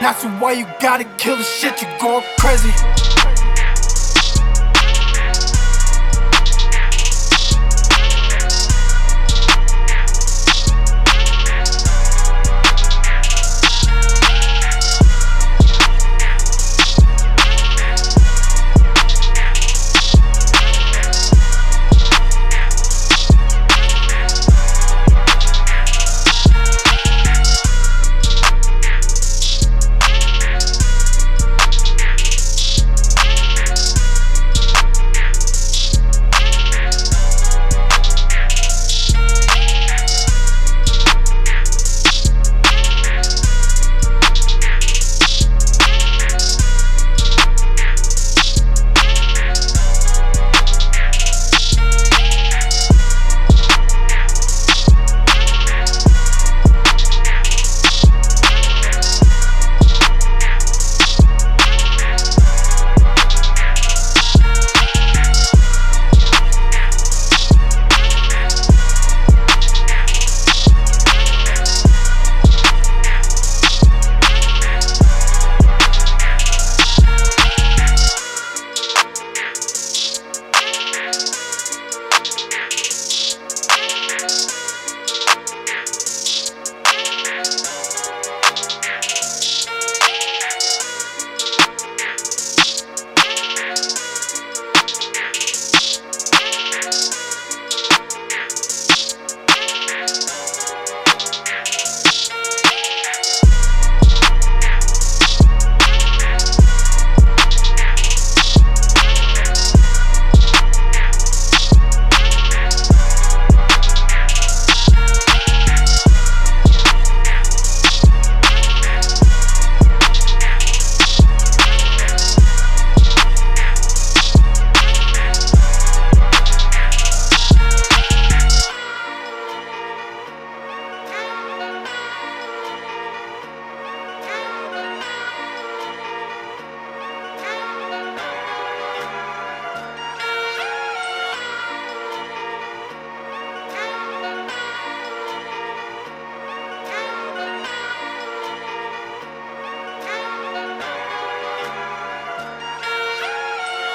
That's so why you gotta kill the shit, you going crazy.